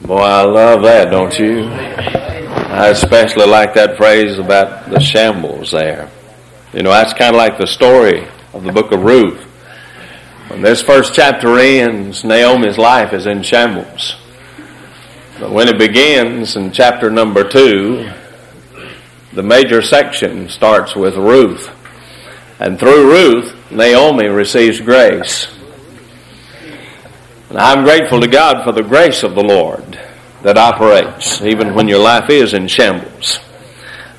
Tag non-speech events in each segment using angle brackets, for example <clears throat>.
Boy, I love that, don't you? I especially like that phrase about the shambles there. You know, that's kind of like the story of the book of Ruth. When this first chapter ends, Naomi's life is in shambles. But when it begins in chapter number two, the major section starts with Ruth. And through Ruth, Naomi receives grace. And I'm grateful to God for the grace of the Lord that operates even when your life is in shambles.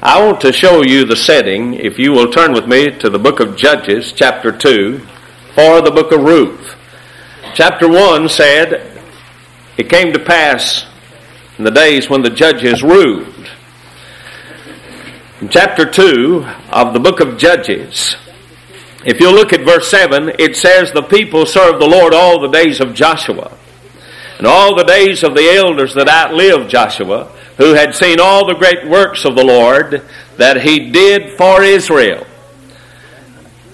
I want to show you the setting, if you will turn with me to the book of Judges, chapter 2, for the book of Ruth. Chapter 1 said, It came to pass in the days when the judges ruled. In chapter 2 of the book of Judges, if you look at verse 7, it says, The people served the Lord all the days of Joshua, and all the days of the elders that outlived Joshua, who had seen all the great works of the Lord that he did for Israel.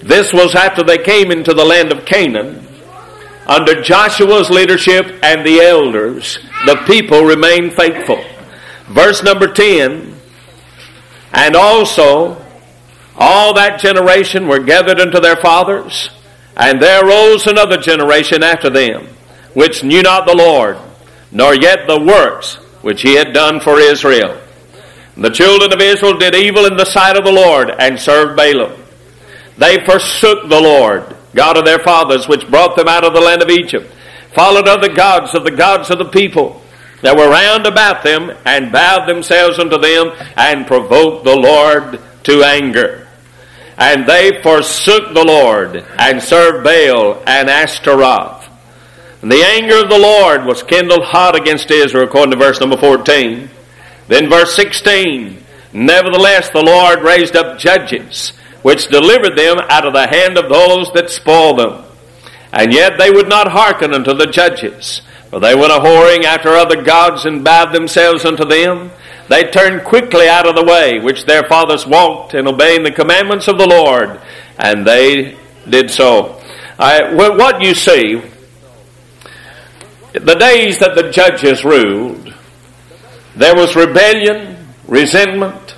This was after they came into the land of Canaan. Under Joshua's leadership and the elders, the people remained faithful. Verse number 10, and also all that generation were gathered unto their fathers, and there rose another generation after them, which knew not the Lord, nor yet the works which he had done for Israel. The children of Israel did evil in the sight of the Lord, and served Baalim. They forsook the Lord, God of their fathers, which brought them out of the land of Egypt, followed other gods of the gods of the people that were round about them, and bowed themselves unto them, and provoked the Lord to anger. And they forsook the Lord and served Baal and Ashtaroth. And the anger of the Lord was kindled hot against Israel, according to verse number 14. Then verse 16. Nevertheless, the Lord raised up judges, which delivered them out of the hand of those that spoiled them. And yet they would not hearken unto the judges, for they went a whoring after other gods and bowed themselves unto them. They turned quickly out of the way which their fathers walked in obeying the commandments of the Lord, and they did so. I, what you see, the days that the judges ruled, there was rebellion, resentment,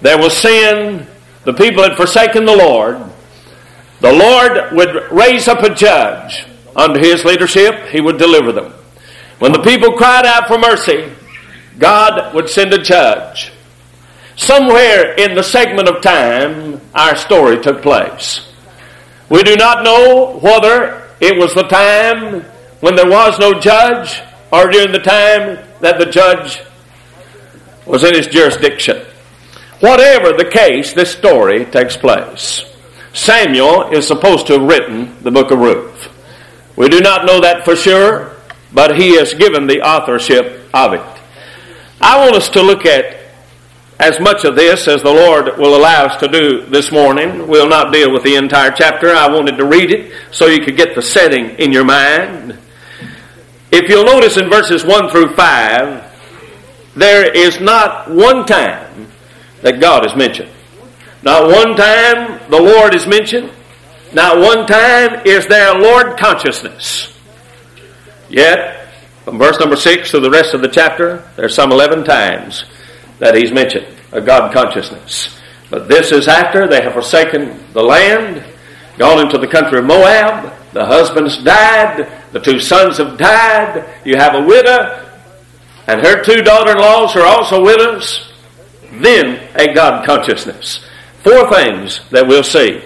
there was sin, the people had forsaken the Lord. The Lord would raise up a judge under his leadership, he would deliver them. When the people cried out for mercy, God would send a judge. Somewhere in the segment of time, our story took place. We do not know whether it was the time when there was no judge or during the time that the judge was in his jurisdiction. Whatever the case, this story takes place. Samuel is supposed to have written the book of Ruth. We do not know that for sure, but he has given the authorship of it. I want us to look at as much of this as the Lord will allow us to do this morning. We'll not deal with the entire chapter. I wanted to read it so you could get the setting in your mind. If you'll notice in verses 1 through 5, there is not one time that God is mentioned. Not one time the Lord is mentioned. Not one time is there Lord consciousness. Yet, from verse number 6 to the rest of the chapter, there's some 11 times that he's mentioned a God consciousness. But this is after they have forsaken the land, gone into the country of Moab, the husbands died, the two sons have died, you have a widow, and her two daughter in laws are also widows. Then a God consciousness. Four things that we'll see.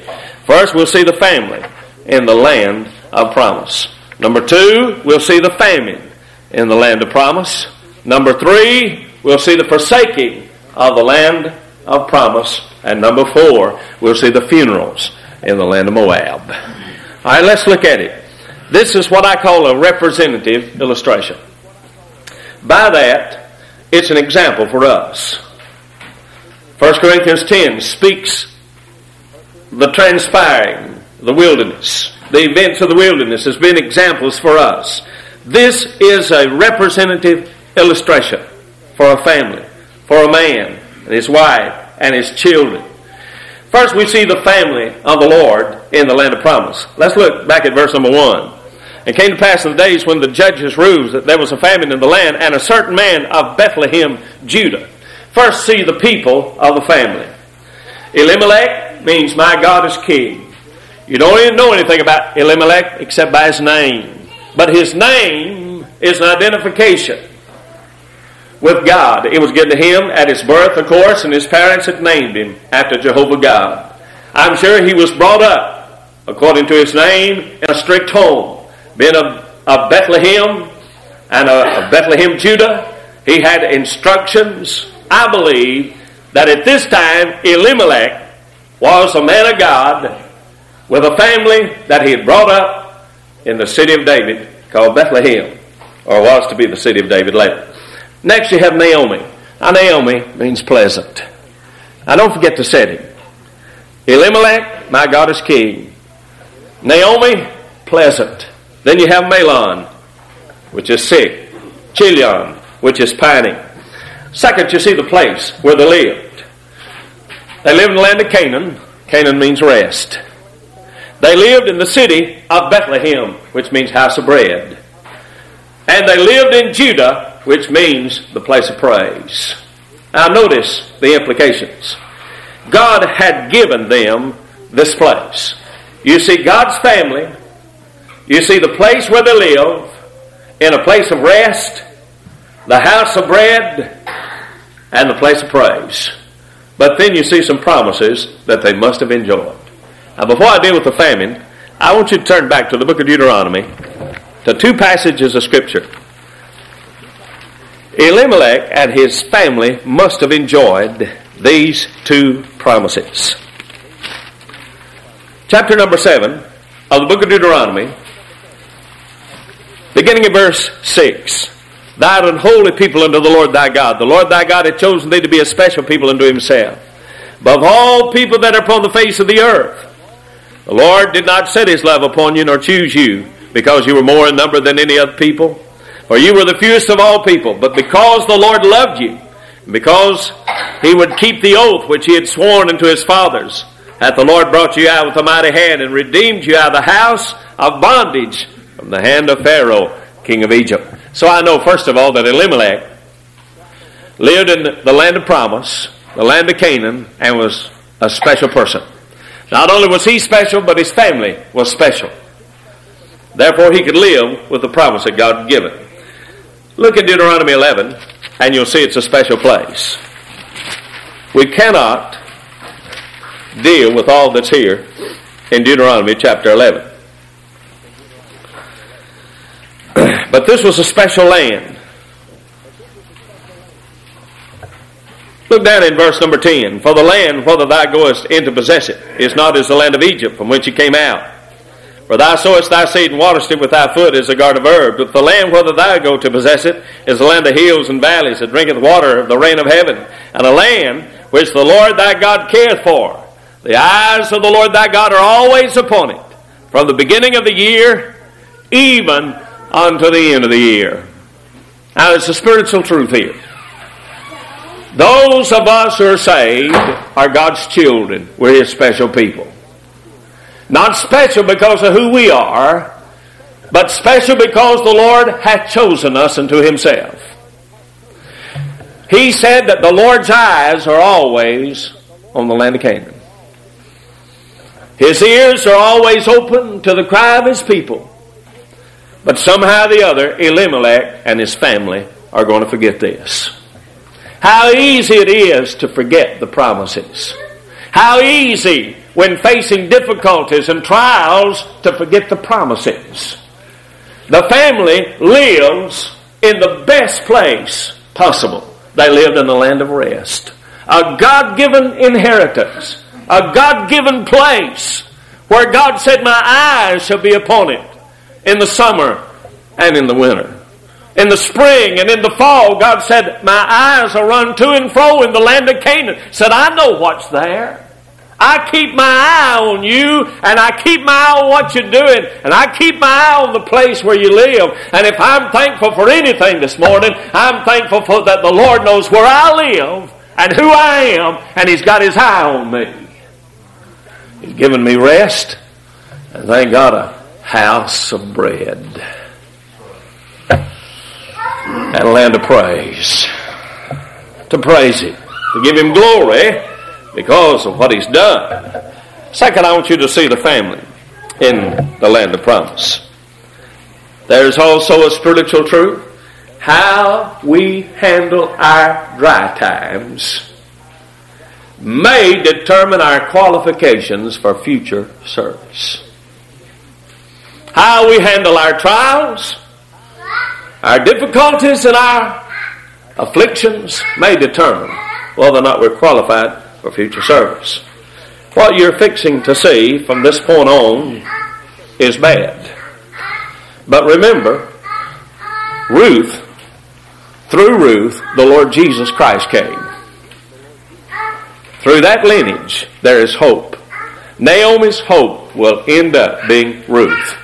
First, we'll see the family in the land of promise. Number two, we'll see the famine in the land of promise. Number three, we'll see the forsaking of the land of promise. And number four, we'll see the funerals in the land of Moab. All right, let's look at it. This is what I call a representative illustration. By that, it's an example for us. 1 Corinthians 10 speaks the transpiring, the wilderness, the events of the wilderness has been examples for us. This is a representative illustration for a family, for a man and his wife and his children. First, we see the family of the Lord in the land of promise. Let's look back at verse number one. It came to pass in the days when the judges ruled that there was a famine in the land, and a certain man of Bethlehem, Judah. First, see the people of the family. Elimelech means my God is king. You don't even know anything about Elimelech except by his name. But his name is an identification with God. It was given to him at his birth, of course, and his parents had named him after Jehovah God. I'm sure he was brought up according to his name in a strict home, being of, of Bethlehem and of Bethlehem, Judah. He had instructions. I believe that at this time Elimelech was a man of God with a family that he had brought up in the city of David called Bethlehem, or was to be the city of David later. Next, you have Naomi. Now, Naomi means pleasant. I don't forget the setting. Elimelech, my God is king. Naomi, pleasant. Then you have Mahlon, which is sick. Chilion, which is pining. Second, you see the place where they lived. They lived in the land of Canaan. Canaan means rest. They lived in the city of Bethlehem, which means house of bread. And they lived in Judah, which means the place of praise. Now notice the implications. God had given them this place. You see God's family, you see the place where they live, in a place of rest, the house of bread, and the place of praise. But then you see some promises that they must have enjoyed. Now, before I deal with the famine, I want you to turn back to the book of Deuteronomy to two passages of Scripture. Elimelech and his family must have enjoyed these two promises. Chapter number 7 of the book of Deuteronomy, beginning in verse 6. Thou art holy people unto the Lord thy God. The Lord thy God hath chosen thee to be a special people unto himself. Above all people that are upon the face of the earth. The Lord did not set his love upon you nor choose you because you were more in number than any other people for you were the fewest of all people, but because the Lord loved you, because he would keep the oath which he had sworn unto his fathers, hath the Lord brought you out with a mighty hand and redeemed you out of the house of bondage from the hand of Pharaoh, king of Egypt. So I know, first of all, that Elimelech lived in the land of promise, the land of Canaan, and was a special person. Not only was he special, but his family was special. Therefore, he could live with the promise that God had given. Look at Deuteronomy 11, and you'll see it's a special place. We cannot deal with all that's here in Deuteronomy chapter 11. But this was a special land. Look down in verse number 10. For the land, whether thou goest in to possess it, is not as the land of Egypt from which you came out for thou sowest thy seed and waterest it with thy foot as a garden of herbs. But the land whither thou go to possess it is a land of hills and valleys that drinketh water of the rain of heaven, and a land which the Lord thy God careth for. The eyes of the Lord thy God are always upon it, from the beginning of the year even unto the end of the year. Now it's a spiritual truth here. Those of us who are saved are God's children. We're His special people. Not special because of who we are, but special because the Lord hath chosen us unto himself. He said that the Lord's eyes are always on the land of Canaan. His ears are always open to the cry of his people. But somehow or the other, Elimelech and his family are going to forget this. How easy it is to forget the promises. How easy when facing difficulties and trials to forget the promises. The family lives in the best place possible. They lived in the land of rest. A God given inheritance. A God given place where God said, My eyes shall be upon it in the summer and in the winter. In the spring and in the fall, God said, My eyes are run to and fro in the land of Canaan. Said, I know what's there. I keep my eye on you and I keep my eye on what you're doing and I keep my eye on the place where you live. And if I'm thankful for anything this morning, I'm thankful for that the Lord knows where I live and who I am and He's got His eye on me. He's given me rest and thank God a house of bread and land of praise. To praise Him, to give Him glory because of what He's done. Second, I want you to see the family in the land of promise. There's also a spiritual truth. How we handle our dry times may determine our qualifications for future service. How we handle our trials, our difficulties, and our afflictions may determine whether or not we're qualified for future service. What you're fixing to see from this point on is bad. But remember, Ruth, through Ruth, the Lord Jesus Christ came. Through that lineage, there is hope. Naomi's hope will end up being Ruth.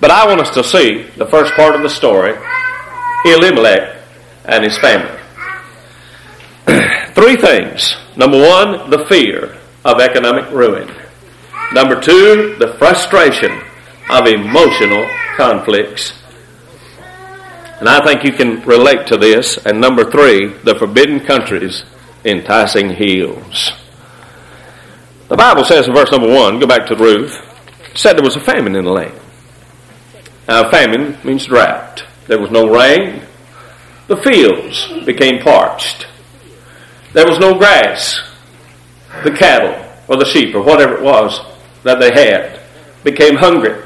But I want us to see the first part of the story Elimelech and his family. <clears throat> Three things. Number one, the fear of economic ruin. Number two, the frustration of emotional conflicts. And I think you can relate to this. And number three, the forbidden countries enticing heels. The Bible says in verse number one, go back to Ruth, said there was a famine in the land. Now, famine means drought. There was no rain. The fields became parched. There was no grass. The cattle or the sheep or whatever it was that they had became hungry.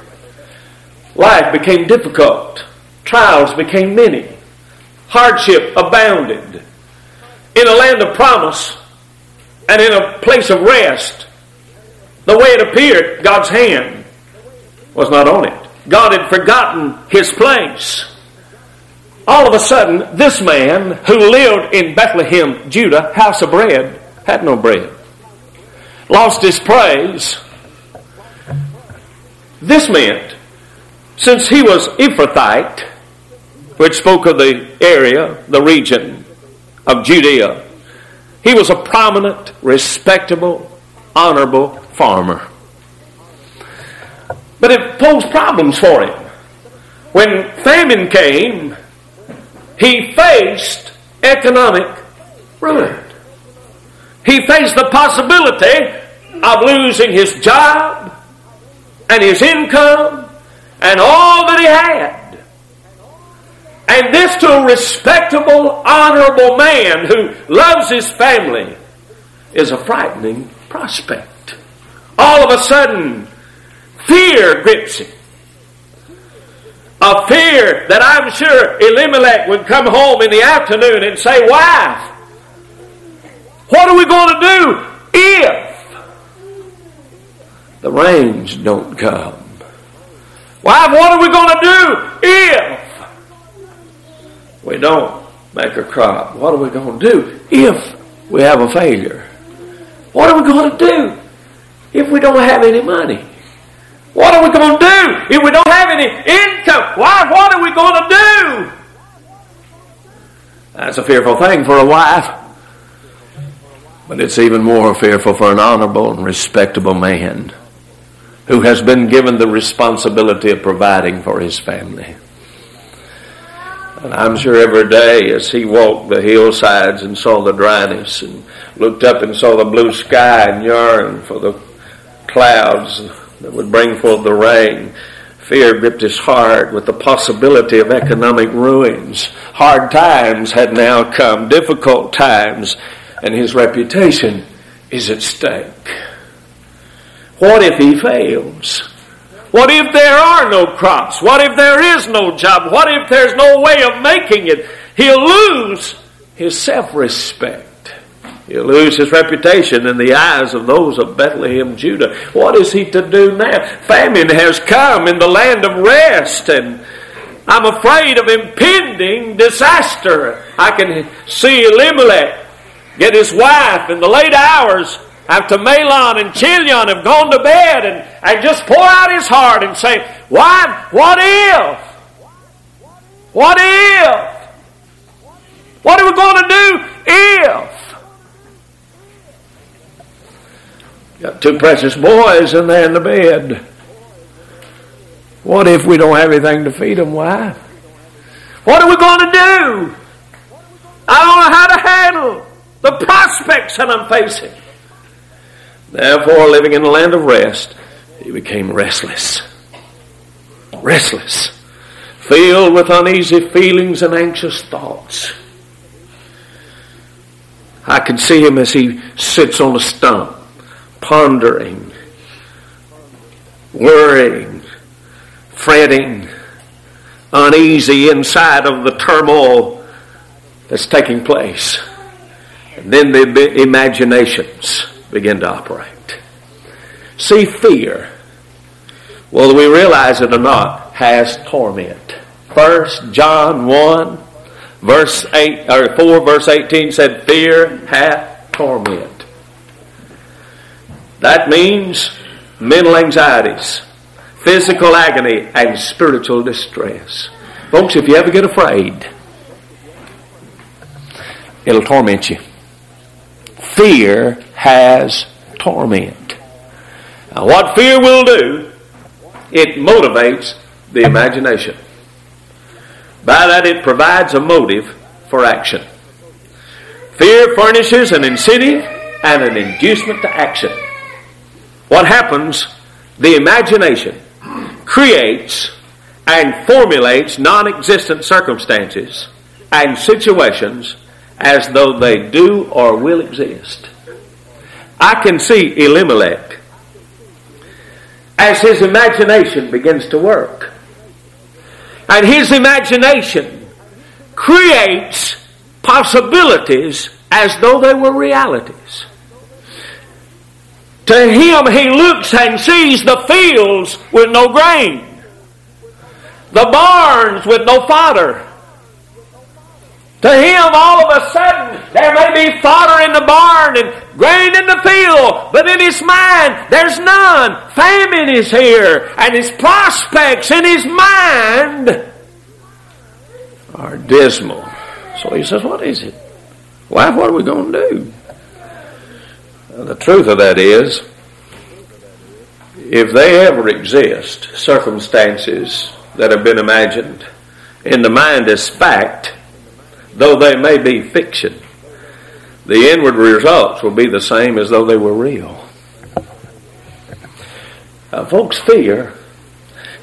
Life became difficult. Trials became many. Hardship abounded. In a land of promise and in a place of rest, the way it appeared, God's hand was not on it. God had forgotten his place. All of a sudden, this man who lived in Bethlehem, Judah, house of bread, had no bread. Lost his praise. This meant since he was Ephrathite, which spoke of the area, the region of Judea, he was a prominent, respectable, honorable farmer. But it posed problems for him. When famine came, he faced economic ruin. He faced the possibility of losing his job and his income and all that he had. And this to a respectable, honorable man who loves his family is a frightening prospect. All of a sudden, fear grips him. A fear that I'm sure Elimelech would come home in the afternoon and say, Wife, what are we going to do if the rains don't come? Wife, what are we going to do if we don't make a crop? What are we going to do if we have a failure? What are we going to do if we don't have any money? What are we going to do if we don't have any income? Why, what are we going to do? That's a fearful thing for a wife. But it's even more fearful for an honorable and respectable man who has been given the responsibility of providing for his family. And I'm sure every day as he walked the hillsides and saw the dryness and looked up and saw the blue sky and yearned for the clouds that would bring forth the rain, fear gripped his heart with the possibility of economic ruins. Hard times had now come, difficult times, and his reputation is at stake. What if he fails? What if there are no crops? What if there is no job? What if there's no way of making it? He'll lose his self-respect. He'll lose his reputation in the eyes of those of Bethlehem, Judah. What is he to do now? Famine has come in the land of rest and I'm afraid of impending disaster. I can see Elimelech get his wife in the late hours after Mahlon and Chilion have gone to bed and, and just pour out his heart and say, Why, what if? What if? What are we going to do if? Got two precious boys in there in the bed. What if we don't have anything to feed them, Why? What are we going to do? I don't know how to handle the prospects that I'm facing. Therefore, living in the land of rest, he became restless. Restless. Filled with uneasy feelings and anxious thoughts. I can see him as he sits on a stump, pondering, worrying, fretting, uneasy inside of the turmoil that's taking place. And then the imaginations begin to operate. See, fear, whether we realize it or not, has torment. First John 1, verse 8, or 4, verse 18 said, Fear hath torment. That means mental anxieties, physical agony, and spiritual distress. Folks, if you ever get afraid, it'll torment you. Fear has torment. Now, what fear will do, it motivates the imagination. By that, it provides a motive for action. Fear furnishes an incentive and an inducement to action. What happens? The imagination creates and formulates non existent circumstances and situations as though they do or will exist. I can see Elimelech as his imagination begins to work. And his imagination creates possibilities as though they were realities. To him, he looks and sees the fields with no grain, the barns with no fodder. To him, all of a sudden, there may be fodder in the barn and grain in the field, but in his mind, there's none. Famine is here, and his prospects in his mind are dismal. So he says, What is it? Wife, what are we going to do? The truth of that is, if they ever exist, circumstances that have been imagined in the mind as fact, though they may be fiction, the inward results will be the same as though they were real. Uh, folks, fear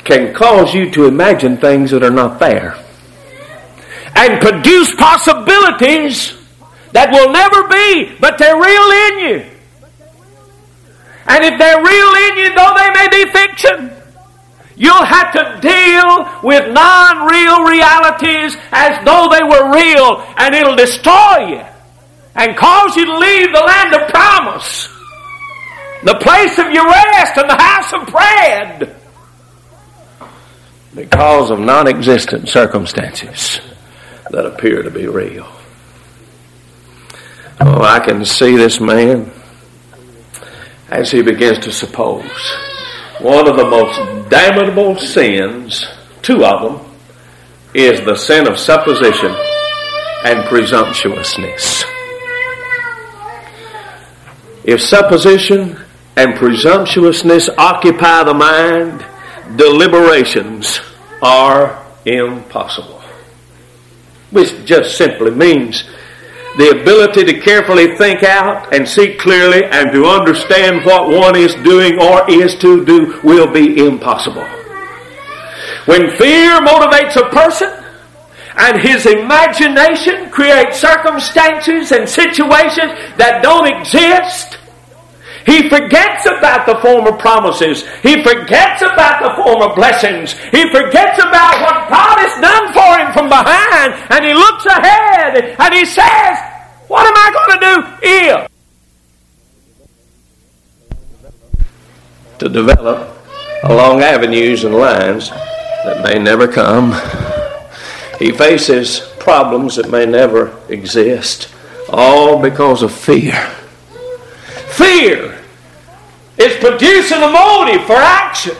can cause you to imagine things that are not there and produce possibilities that will never be, but they're real in you. And if they're real in you, though they may be fiction, you'll have to deal with non-real realities as though they were real, and it'll destroy you and cause you to leave the land of promise, the place of your rest and the house of bread, because of non-existent circumstances that appear to be real. Oh, I can see this man as he begins to suppose. One of the most damnable sins, two of them, is the sin of supposition and presumptuousness. If supposition and presumptuousness occupy the mind, deliberations are impossible. Which just simply means the ability to carefully think out and see clearly and to understand what one is doing or is to do will be impossible. When fear motivates a person and his imagination creates circumstances and situations that don't exist, he forgets about the former promises. He forgets about the former blessings. He forgets about what God has done for him from behind. And he looks ahead and he says, What am I going to do if? To develop along avenues and lines that may never come. He faces problems that may never exist, all because of fear. Fear is producing a motive for action,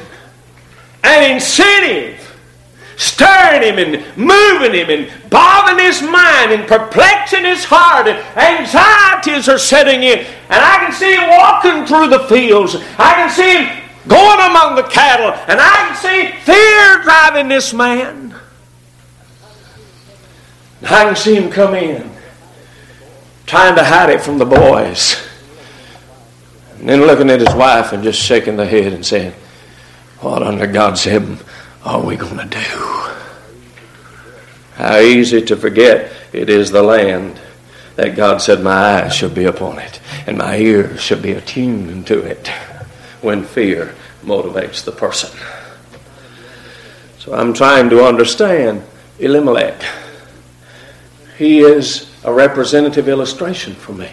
an incentive, stirring him and moving him and bothering his mind and perplexing his heart, and anxieties are setting in. And I can see him walking through the fields. I can see him going among the cattle, and I can see fear driving this man. I can see him come in, trying to hide it from the boys. And then looking at his wife and just shaking the head and saying, What under God's heaven are we going to do? How easy to forget it is the land that God said, My eyes shall be upon it, and my ears shall be attuned to it when fear motivates the person. So I'm trying to understand Elimelech. He is a representative illustration for me.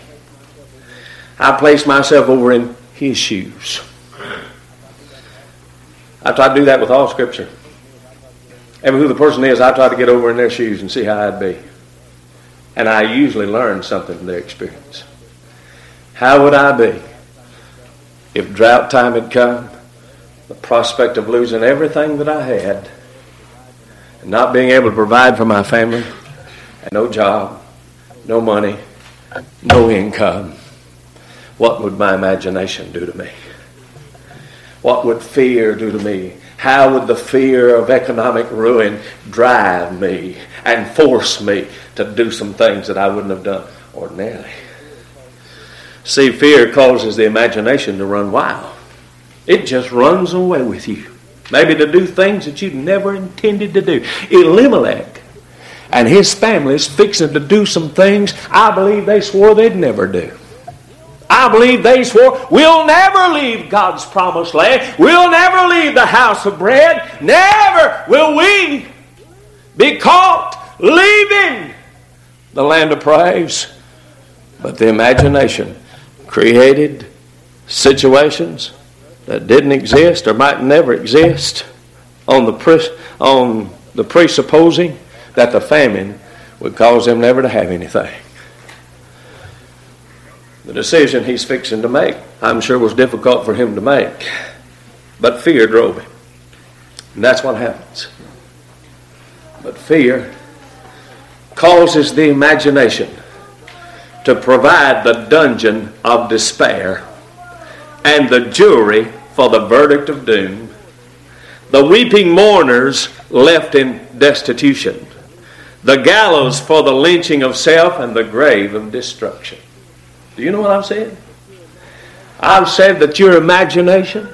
I place myself over in his shoes. I try to do that with all Scripture. And who the person is, I try to get over in their shoes and see how I'd be. And I usually learn something from their experience. How would I be if drought time had come, the prospect of losing everything that I had, and not being able to provide for my family, and no job, no money, no income? What would my imagination do to me? What would fear do to me? How would the fear of economic ruin drive me and force me to do some things that I wouldn't have done ordinarily? See, fear causes the imagination to run wild. It just runs away with you. Maybe to do things that you never intended to do. Elimelech and his family is fixing to do some things I believe they swore they'd never do. I believe they swore, we'll never leave God's promised land. We'll never leave the house of bread. Never will we be caught leaving the land of praise. But the imagination created situations that didn't exist or might never exist on the, pre- on the presupposing that the famine would cause them never to have anything. The decision he's fixing to make, I'm sure, was difficult for him to make. But fear drove him. And that's what happens. But fear causes the imagination to provide the dungeon of despair and the jury for the verdict of doom, the weeping mourners left in destitution, the gallows for the lynching of self, and the grave of destruction. Do you know what I've said? I've said that your imagination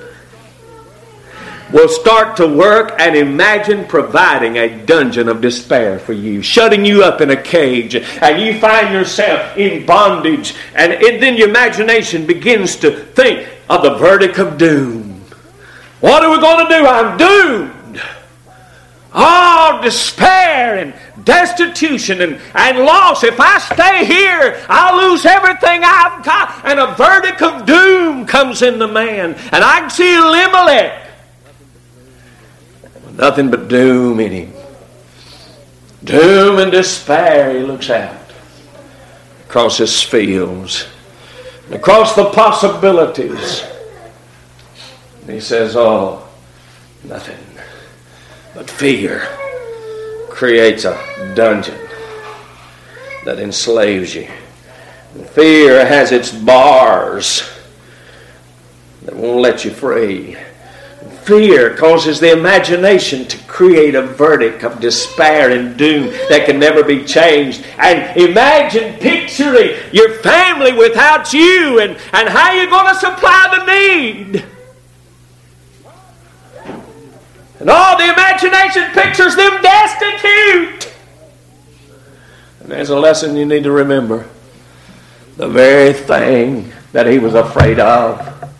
will start to work and imagine providing a dungeon of despair for you, shutting you up in a cage, and you find yourself in bondage, and it, then your imagination begins to think of the verdict of doom. What are we going to do? I'm doomed. Oh, despair and destitution and, and loss. If I stay here, I'll lose everything I've got. And a verdict of doom comes in the man. And I can see Elimelech. Nothing but doom in him. Doom and despair, he looks out across his fields, across the possibilities. And he says, Oh, nothing but fear creates a dungeon that enslaves you. Fear has its bars that won't let you free. Fear causes the imagination to create a verdict of despair and doom that can never be changed. And imagine picturing your family without you and, and how you're going to supply the need. And all the imagination pictures them destitute. And there's a lesson you need to remember. The very thing that he was afraid of,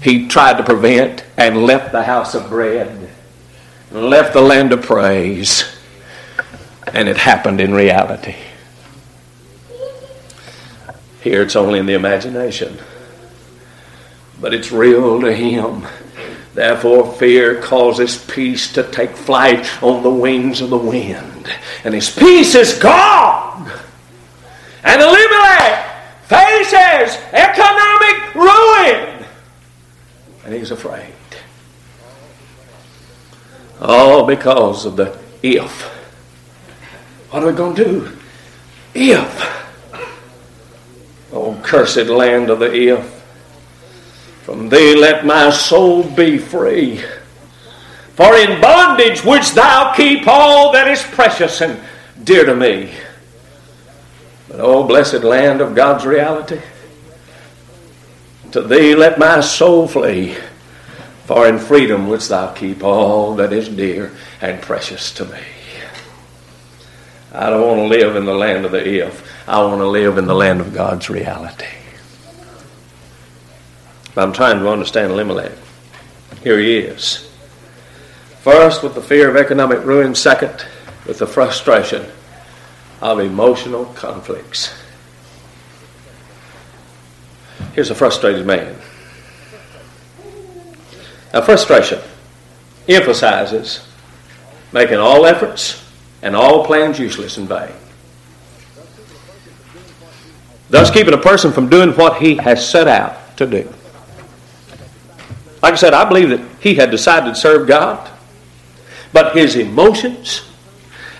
he tried to prevent and left the house of bread, and left the land of praise, and it happened in reality. Here it's only in the imagination, but it's real to him. Therefore, fear causes peace to take flight on the wings of the wind. And his peace is gone. And Elimelech faces economic ruin. And he's afraid. All because of the if. What are we going to do? If. Oh, cursed land of the if. From thee let my soul be free. For in bondage wouldst thou keep all that is precious and dear to me. But, oh, blessed land of God's reality, to thee let my soul flee. For in freedom wouldst thou keep all that is dear and precious to me. I don't want to live in the land of the if. I want to live in the land of God's reality. I'm trying to understand Elimelech. Here he is. First, with the fear of economic ruin. Second, with the frustration of emotional conflicts. Here's a frustrated man. Now, frustration emphasizes making all efforts and all plans useless and vain. Thus, keeping a person from doing what he has set out to do. Like I said, I believe that he had decided to serve God, but his emotions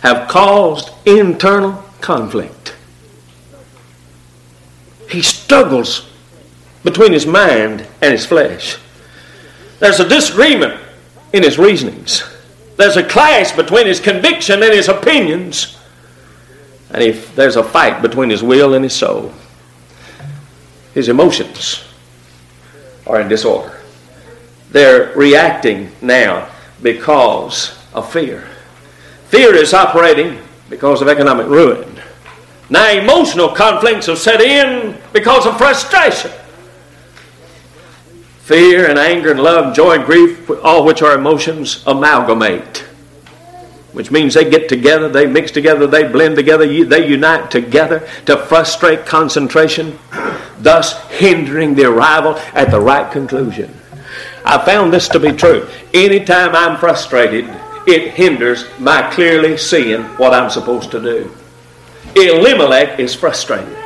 have caused internal conflict. He struggles between his mind and his flesh. There's a disagreement in his reasonings. There's a clash between his conviction and his opinions. And if there's a fight between his will and his soul, his emotions are in disorder. They're reacting now because of fear. Fear is operating because of economic ruin. Now, emotional conflicts have set in because of frustration. Fear and anger and love, and joy and grief, all which are emotions, amalgamate. Which means they get together, they mix together, they blend together, they unite together to frustrate concentration, thus hindering the arrival at the right conclusion. I found this to be true. Anytime I'm frustrated, it hinders my clearly seeing what I'm supposed to do. Elimelech is frustrated.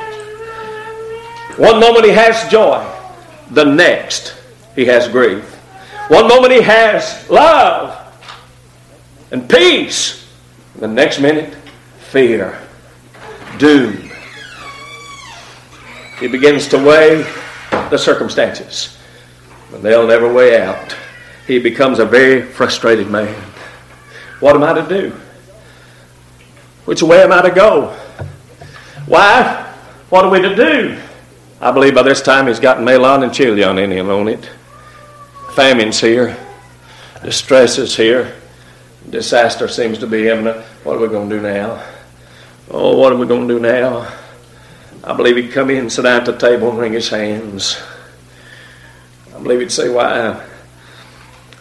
One moment he has joy, the next he has grief. One moment he has love and peace, the next minute, fear, doom. He begins to weigh the circumstances, but they'll never weigh out. He becomes a very frustrated man. What am I to do? Which way am I to go? Wife, what are we to do? I believe by this time he's got Mahlon and Chilion in him on it. Famine's here. Distress is here. Disaster seems to be imminent. What are we going to do now? Oh, what are we going to do now? I believe he'd come in and sit down at the table and wring his hands. Believe he'd say, Why,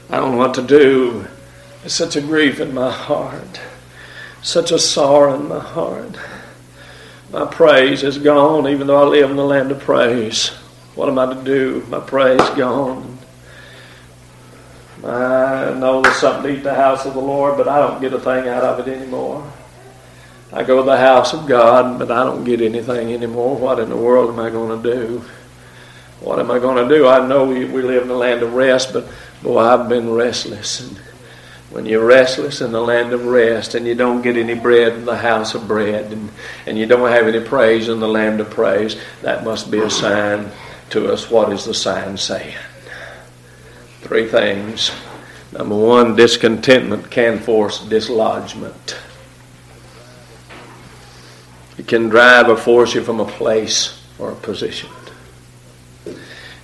I don't know what to do. There's such a grief in my heart, such a sorrow in my heart. My praise is gone, even though I live in the land of praise. What am I to do? My praise is gone. I know there's something to eat in the house of the Lord, but I don't get a thing out of it anymore. I go to the house of God, but I don't get anything anymore. What in the world am I going to do? What am I going to do? I know we, live in the land of rest, but boy, I've been restless. And when you're restless in the land of rest and you don't get any bread in the house of bread and, and you don't have any praise in the land of praise, that must be a sign to us. What is the sign saying? Three things. Number one, discontentment can force dislodgement. It can drive or force you from a place or a position.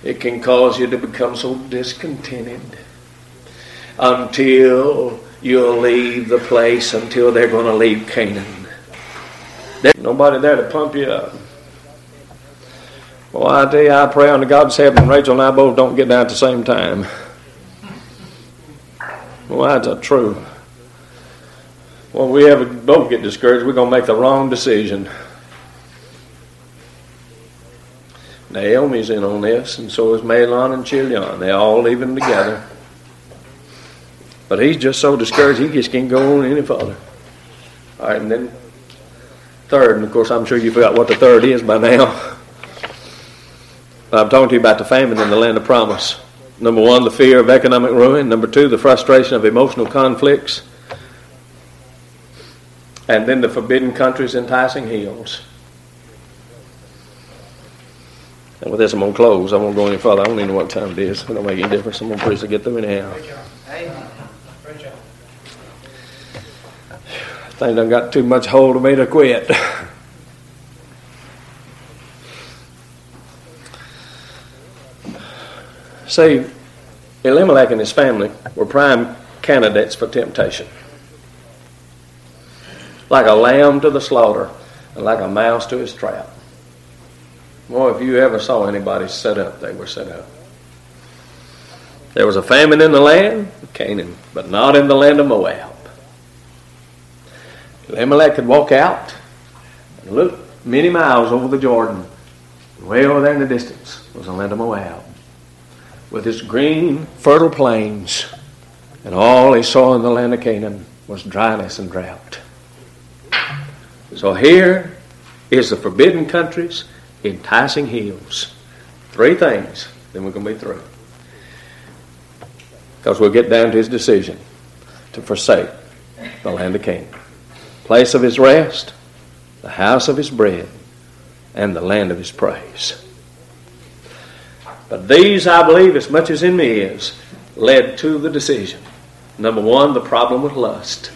It can cause you to become so discontented until you'll leave the place, until they're going to leave Canaan. There's nobody there to pump you up. Well, I tell you, I pray unto God's heaven, Rachel and I both don't get down at the same time. Well, that's a true. Well, we ever both get discouraged, we're going to make the wrong decision. Naomi's in on this, and so is Mahlon and Chilion. They all leaving together. But he's just so discouraged, he just can't go on any further. All right, and then third, and of course, I'm sure you forgot what the third is by now. I'm talking to you about the famine in the land of promise. Number one, the fear of economic ruin. Number two, the frustration of emotional conflicts. And then the forbidden country's enticing hills. And with this, I'm going to close. I won't go any further. I don't even know what time it is. It don't make any difference. I'm going to preach to get through anyhow. Thing done got too much hold of me to quit. <laughs> See, Elimelech and his family were prime candidates for temptation. Like a lamb to the slaughter, and like a mouse to his trap. Boy, if you ever saw anybody set up, they were set up. There was a famine in the land of Canaan, but not in the land of Moab. Elimelech could walk out and look many miles over the Jordan. Way over there in the distance was the land of Moab with its green, fertile plains, and all he saw in the land of Canaan was dryness and drought. So here is the forbidden country's enticing hills. Three things, then we're going to be through. Because we'll get down to his decision to forsake the land of Canaan. Place of his rest, the house of his bread, and the land of his praise. But these, I believe, as much as in me is, led to the decision. Number one, the problem with lust.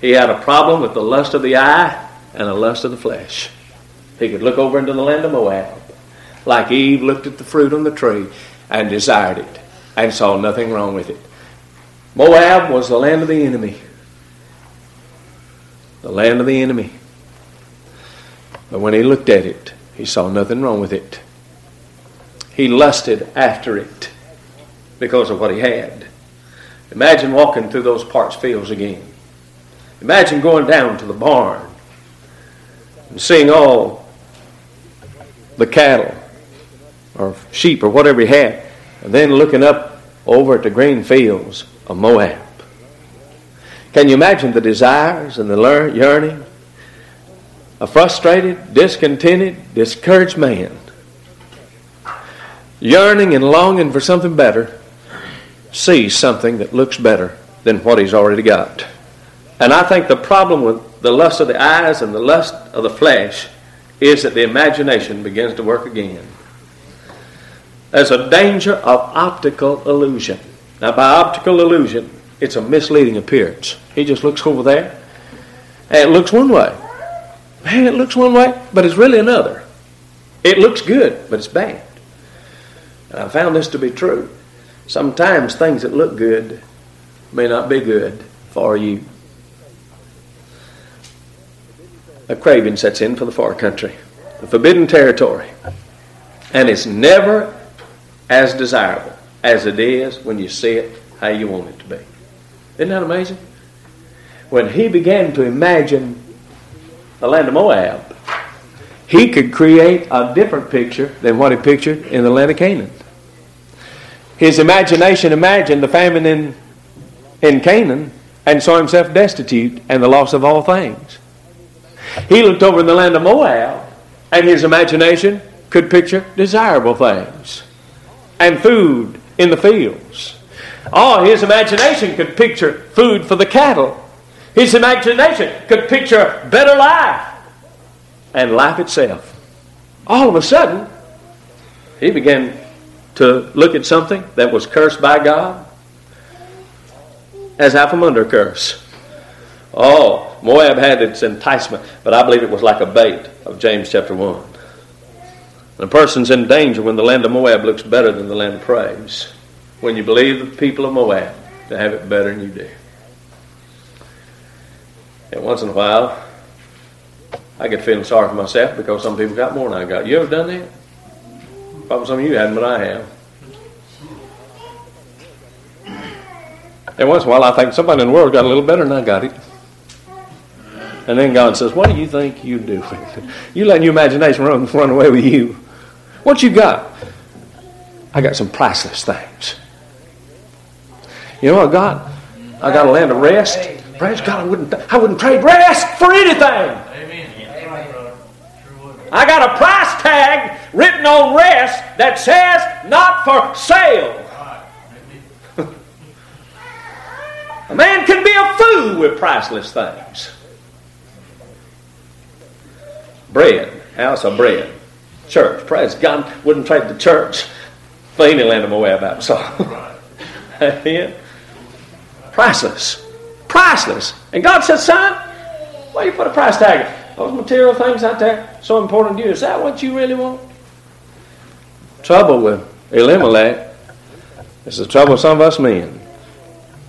He had a problem with the lust of the eye and the lust of the flesh. He could look over into the land of Moab, like Eve looked at the fruit on the tree and desired it and saw nothing wrong with it. Moab was the land of the enemy. The land of the enemy. But when he looked at it, he saw nothing wrong with it. He lusted after it because of what he had. Imagine walking through those parched fields again. Imagine going down to the barn and seeing all the cattle or sheep or whatever he had, and then looking up over at the green fields of Moab. Can you imagine the desires and the yearning? A frustrated, discontented, discouraged man yearning and longing for something better, sees something that looks better than what he's already got. And I think the problem with the lust of the eyes and the lust of the flesh is that the imagination begins to work again. There's a danger of optical illusion. Now, by optical illusion, it's a misleading appearance. He just looks over there, and it looks one way. Man, it looks one way, but it's really another. It looks good, but it's bad. And I found this to be true. Sometimes things that look good may not be good for you. A craving sets in for the far country, the forbidden territory. And it's never as desirable as it is when you see it how you want it to be. Isn't that amazing? When he began to imagine the land of Moab, he could create a different picture than what he pictured in the land of Canaan. His imagination imagined the famine in, in Canaan and saw himself destitute and the loss of all things. He looked over in the land of Moab and his imagination could picture desirable things and food in the fields. Oh, his imagination could picture food for the cattle. His imagination could picture better life and life itself. All of a sudden, he began to look at something that was cursed by God as out from under curse. Oh, Moab had its enticement, but I believe it was like a bait of James chapter 1. a person's in danger when the land of Moab looks better than the land of praise. When you believe the people of Moab to have it better than you do. And once in a while, I get feeling sorry for myself because some people got more than I got. You ever done that? Probably some of you haven't, but I have. And once in a while, I think somebody in the world got a little better than I got it. And then God says, What do you think you do? <laughs> you letting your imagination run, run away with you. What you got? I got some priceless things. You know what I got? I got a land of rest. Praise God, I wouldn't, I wouldn't trade rest for anything. I got a price tag written on rest that says not for sale. <laughs> a man can be a fool with priceless things. Bread, house of bread. church. Praise God. Wouldn't trade the church for any land of Moab outside. Amen. Priceless. Priceless. And God said, son, why you put a price tag on those material things out there so important to you? Is that what you really want? Trouble with Elimelech is the trouble with some of us men.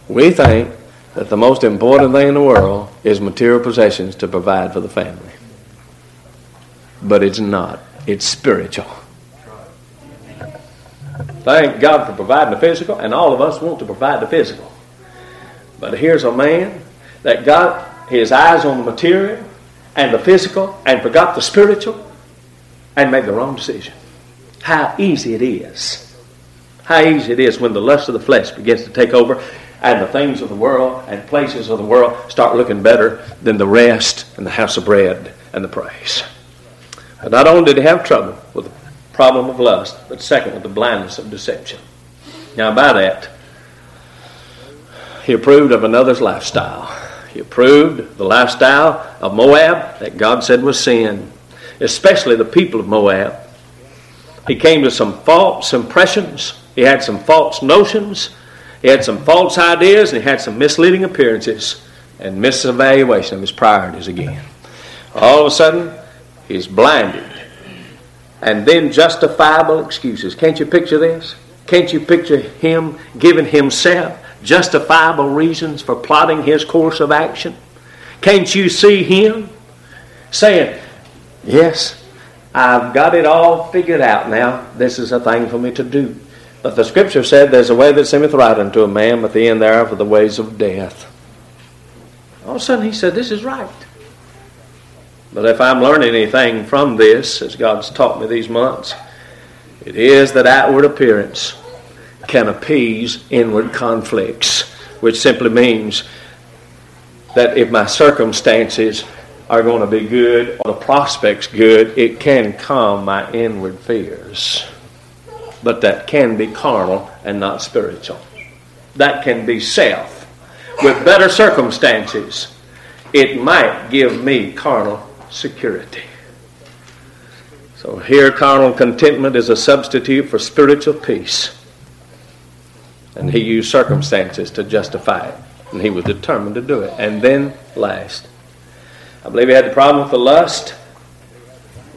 We think that the most important thing in the world is material possessions to provide for the family. But it's not. It's spiritual. Thank God for providing the physical, and all of us want to provide the physical. But here's a man that got his eyes on the material and the physical and forgot the spiritual and made the wrong decision. How easy it is. How easy it is when the lust of the flesh begins to take over and the things of the world and places of the world start looking better than the rest and the house of bread and the praise. Not only did he have trouble with the problem of lust, but second, with the blindness of deception. Now, by that, he approved of another's lifestyle. He approved the lifestyle of Moab that God said was sin, especially the people of Moab. He came to some false impressions. He had some false notions. He had some false ideas, and he had some misleading appearances and misevaluation of his priorities again. All of a sudden, he's blinded. And then justifiable excuses. Can't you picture this? Can't you picture him giving himself justifiable reasons for plotting his course of action? Can't you see him saying, Yes, I've got it all figured out now. This is a thing for me to do. But the scripture said, There's a way that seemeth right unto a man, but the end thereof are the ways of death. All of a sudden he said, This is right. But if I'm learning anything from this, as God's taught me these months, it is that outward appearance can appease inward conflicts, which simply means that if my circumstances are going to be good or the prospects good, it can calm my inward fears. But that can be carnal and not spiritual. That can be self. With better circumstances, it might give me carnal security. So here, carnal contentment is a substitute for spiritual peace. And he used circumstances to justify it. And he was determined to do it. And then, last, I believe he had the problem with the lust,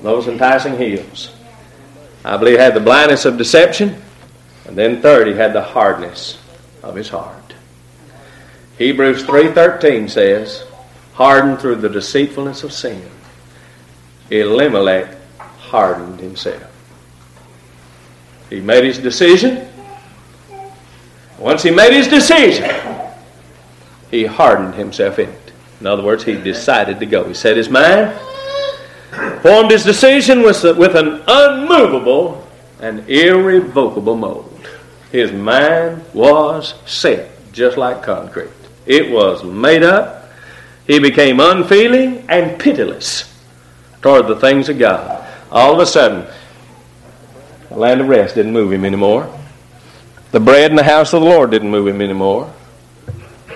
those enticing heels. I believe he had the blindness of deception. And then, third, he had the hardness of his heart. Hebrews 3.13 says, hardened through the deceitfulness of sin. Elimelech hardened himself. He made his decision. Once he made his decision, he hardened himself in it. In other words, he decided to go. He set his mind, formed his decision with, with an unmovable and irrevocable mold. His mind was set just like concrete. It was made up. He became unfeeling and pitiless toward the things of God. All of a sudden, the land of rest didn't move him anymore. The bread in the house of the Lord didn't move him anymore.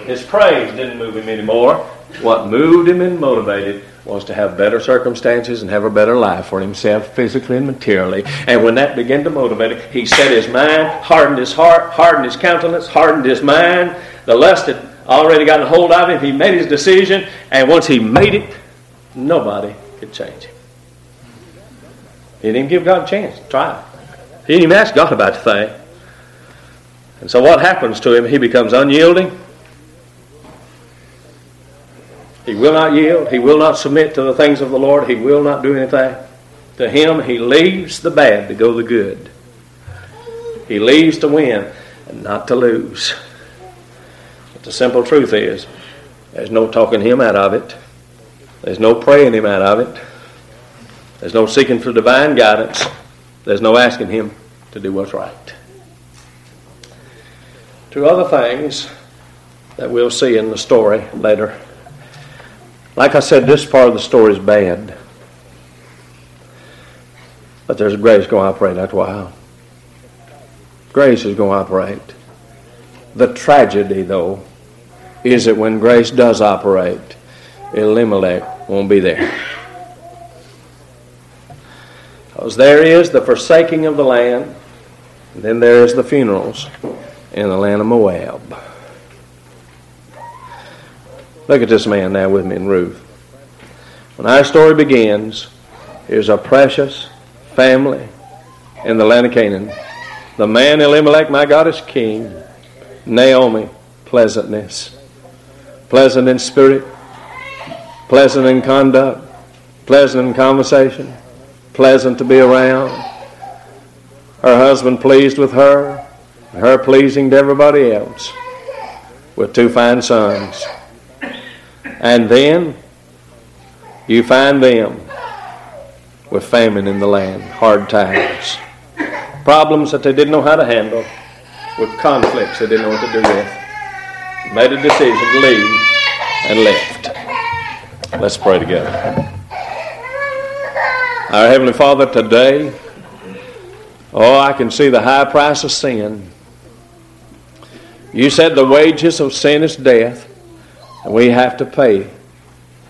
His praise didn't move him anymore. What moved him and motivated was to have better circumstances and have a better life for himself, physically and materially. And when that began to motivate him, he set his mind, hardened his heart, hardened his countenance, hardened his mind. The lust had already gotten a hold of him. He made his decision, and once he made it, nobody could change him. He didn't give God a chance to try. He didn't even ask God about the thing. And so what happens to him? He becomes unyielding. He will not yield. He will not submit to the things of the Lord. He will not do anything. To him, he leaves the bad to go the good. He leaves to win and not to lose. But the simple truth is, there's no talking him out of it. There's no praying him out of it. There's no seeking for divine guidance. There's no asking him to do what's right. Two other things that we'll see in the story later. Like I said, this part of the story is bad. But there's grace going to operate after a while. Grace is going to operate. The tragedy, though, is that when grace does operate, Elimelech won't be there. Because there is the forsaking of the land, and then there is the funerals in the land of Moab. Look at this man now with me in Ruth. When our story begins, here's a precious family in the land of Canaan. The man Elimelech, my God, is king. Naomi, pleasantness. Pleasant in spirit, pleasant in conduct, pleasant in conversation, pleasant to be around. Her husband pleased with her, her pleasing to everybody else, with two fine sons. And then you find them with famine in the land, hard times, problems that they didn't know how to handle, with conflicts they didn't know what to do with. Made a decision to leave and left. Let's pray together. Our Heavenly Father, today, oh, I can see the high price of sin. You said the wages of sin is death, and we have to pay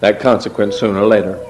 that consequence sooner or later.